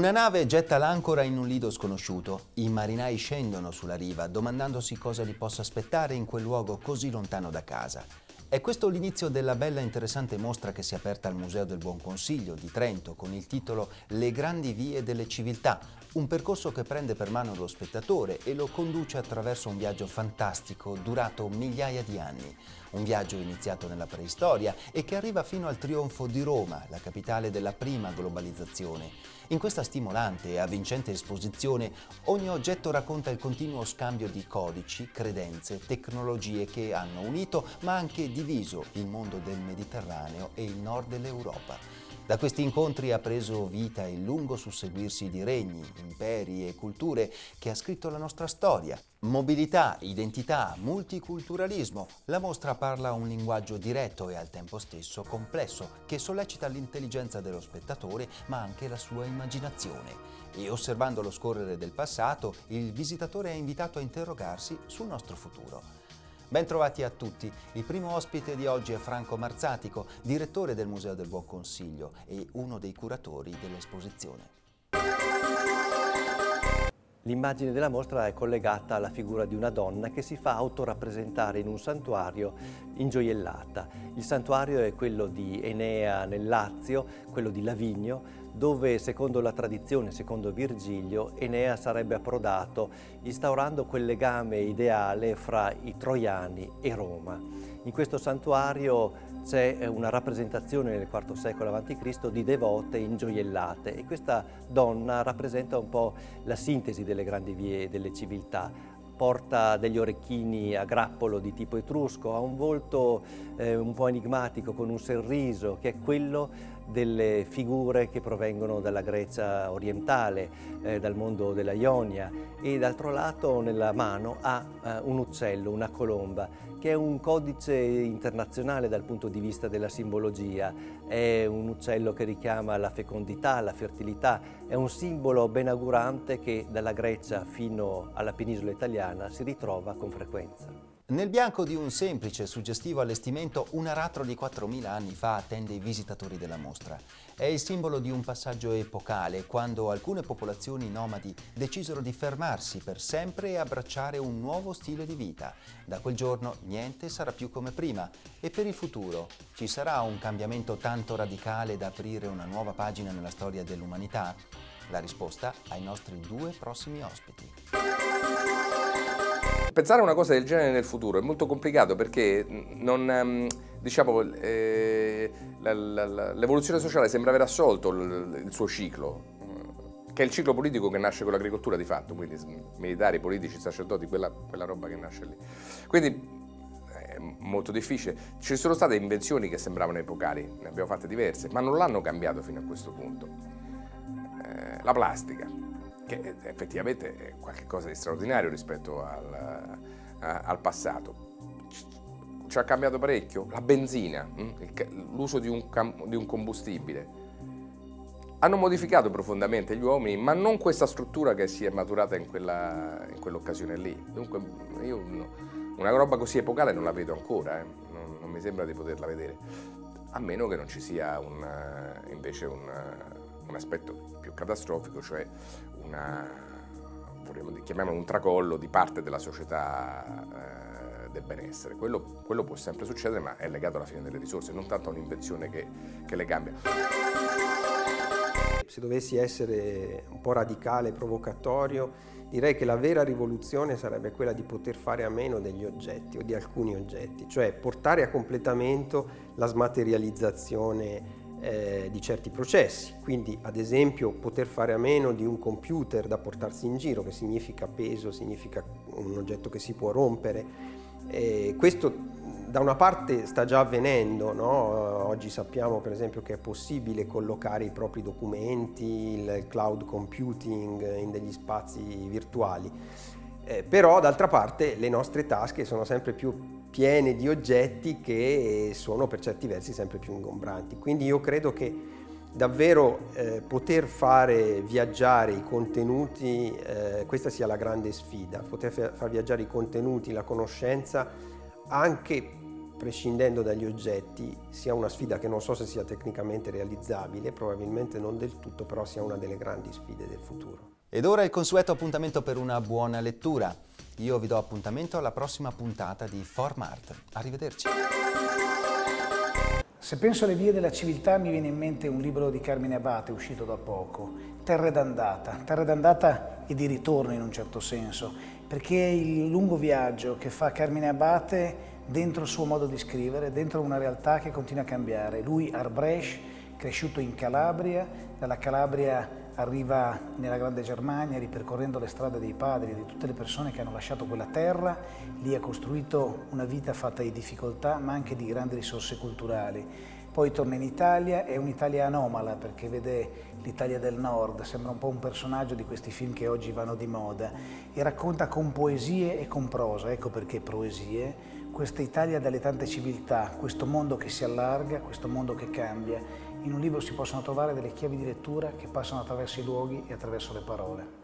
Una nave getta l'ancora in un lido sconosciuto. I marinai scendono sulla riva domandandosi cosa li possa aspettare in quel luogo così lontano da casa. È questo l'inizio della bella e interessante mostra che si è aperta al Museo del Buon Consiglio di Trento con il titolo Le grandi vie delle civiltà, un percorso che prende per mano lo spettatore e lo conduce attraverso un viaggio fantastico durato migliaia di anni. Un viaggio iniziato nella preistoria e che arriva fino al trionfo di Roma, la capitale della prima globalizzazione. In questa stimolante e avvincente esposizione ogni oggetto racconta il continuo scambio di codici, credenze, tecnologie che hanno unito ma anche diviso il mondo del Mediterraneo e il nord dell'Europa. Da questi incontri ha preso vita il lungo susseguirsi di regni, imperi e culture che ha scritto la nostra storia. Mobilità, identità, multiculturalismo. La mostra parla un linguaggio diretto e al tempo stesso complesso che sollecita l'intelligenza dello spettatore ma anche la sua immaginazione. E osservando lo scorrere del passato, il visitatore è invitato a interrogarsi sul nostro futuro. Bentrovati a tutti. Il primo ospite di oggi è Franco Marzatico, direttore del Museo del Buon Consiglio e uno dei curatori dell'esposizione. L'immagine della mostra è collegata alla figura di una donna che si fa autorappresentare in un santuario ingioiellata. Il santuario è quello di Enea nel Lazio, quello di Lavigno, dove secondo la tradizione, secondo Virgilio, Enea sarebbe approdato instaurando quel legame ideale fra i troiani e Roma. In questo santuario c'è una rappresentazione nel IV secolo a.C. di devote ingioiellate e questa donna rappresenta un po' la sintesi delle grandi vie delle civiltà porta degli orecchini a grappolo di tipo etrusco, ha un volto eh, un po' enigmatico con un sorriso che è quello delle figure che provengono dalla Grecia orientale, eh, dal mondo della Ionia e d'altro lato nella mano ha eh, un uccello, una colomba, che è un codice internazionale dal punto di vista della simbologia. È un uccello che richiama la fecondità, la fertilità, è un simbolo benaugurante che dalla Grecia fino alla penisola italiana si ritrova con frequenza. Nel bianco di un semplice e suggestivo allestimento, un aratro di 4.000 anni fa attende i visitatori della mostra. È il simbolo di un passaggio epocale, quando alcune popolazioni nomadi decisero di fermarsi per sempre e abbracciare un nuovo stile di vita. Da quel giorno niente sarà più come prima. E per il futuro ci sarà un cambiamento tanto radicale da aprire una nuova pagina nella storia dell'umanità? La risposta ai nostri due prossimi ospiti. Pensare a una cosa del genere nel futuro è molto complicato perché non, ehm, diciamo, eh, l'evoluzione sociale sembra aver assolto il, suo ciclo, eh, che è il ciclo politico che nasce con l'agricoltura di fatto, quindi militari, politici, sacerdoti, quella, quella roba che nasce lì. Quindi è molto difficile. Ci sono state invenzioni che sembravano epocali, ne abbiamo fatte diverse, ma non l'hanno cambiato fino a questo punto. Eh, la plastica che effettivamente è qualcosa di straordinario rispetto al, al passato. Ci ha cambiato parecchio la benzina, hm? l'uso di un, di un combustibile. Hanno modificato profondamente gli uomini, ma non questa struttura che si è maturata in, quella, in quell'occasione lì. Dunque io una roba così epocale non la vedo ancora, eh? non, non, mi sembra di poterla vedere, a meno che non ci sia un, invece un, un aspetto più catastrofico, cioè una, chiamiamolo un tracollo di parte della società eh, del benessere. Quello, quello, può sempre succedere, ma è legato alla fine delle risorse, non tanto a un'invenzione che, che le cambia. Se dovessi essere un po' radicale, provocatorio, direi che la vera rivoluzione sarebbe quella di poter fare a meno degli oggetti o di alcuni oggetti, cioè portare a completamento la smaterializzazione eh, di certi processi, quindi ad esempio poter fare a meno di un computer da portarsi in giro, che significa peso, significa un oggetto che si può rompere. Eh, questo da una parte sta già avvenendo, no? oggi sappiamo per esempio che è possibile collocare i propri documenti, il cloud computing in degli spazi virtuali, eh, però d'altra parte le nostre tasche sono sempre più piene di oggetti che sono per certi versi sempre più ingombranti. Quindi io credo che davvero eh, poter fare viaggiare i contenuti, eh, questa sia la grande sfida, poter far viaggiare i contenuti, la conoscenza anche prescindendo dagli oggetti, sia una sfida che non so se sia tecnicamente realizzabile, probabilmente non del tutto, però sia una delle grandi sfide del futuro. Ed ora il consueto appuntamento per una buona lettura. Io vi do appuntamento alla prossima puntata di Formart. Arrivederci. Se penso alle vie della civiltà mi viene in mente un libro di Carmine Abate uscito da poco, Terre d'andata. Terre d'andata e di ritorno in un certo senso, perché il lungo viaggio che fa Carmine Abate dentro il suo modo di scrivere, dentro una realtà che continua a cambiare. Lui, Arbrecht, cresciuto in Calabria, dalla Calabria arriva nella Grande Germania ripercorrendo le strade dei padri, di tutte le persone che hanno lasciato quella terra, lì ha costruito una vita fatta di difficoltà ma anche di grandi risorse culturali. Poi torna in Italia, è un'Italia anomala perché vede l'Italia del Nord, sembra un po' un personaggio di questi film che oggi vanno di moda e racconta con poesie e con prosa, ecco perché poesie, questa Italia dalle tante civiltà, questo mondo che si allarga, questo mondo che cambia. In un libro si possono trovare delle chiavi di lettura che passano attraverso i luoghi e attraverso le parole.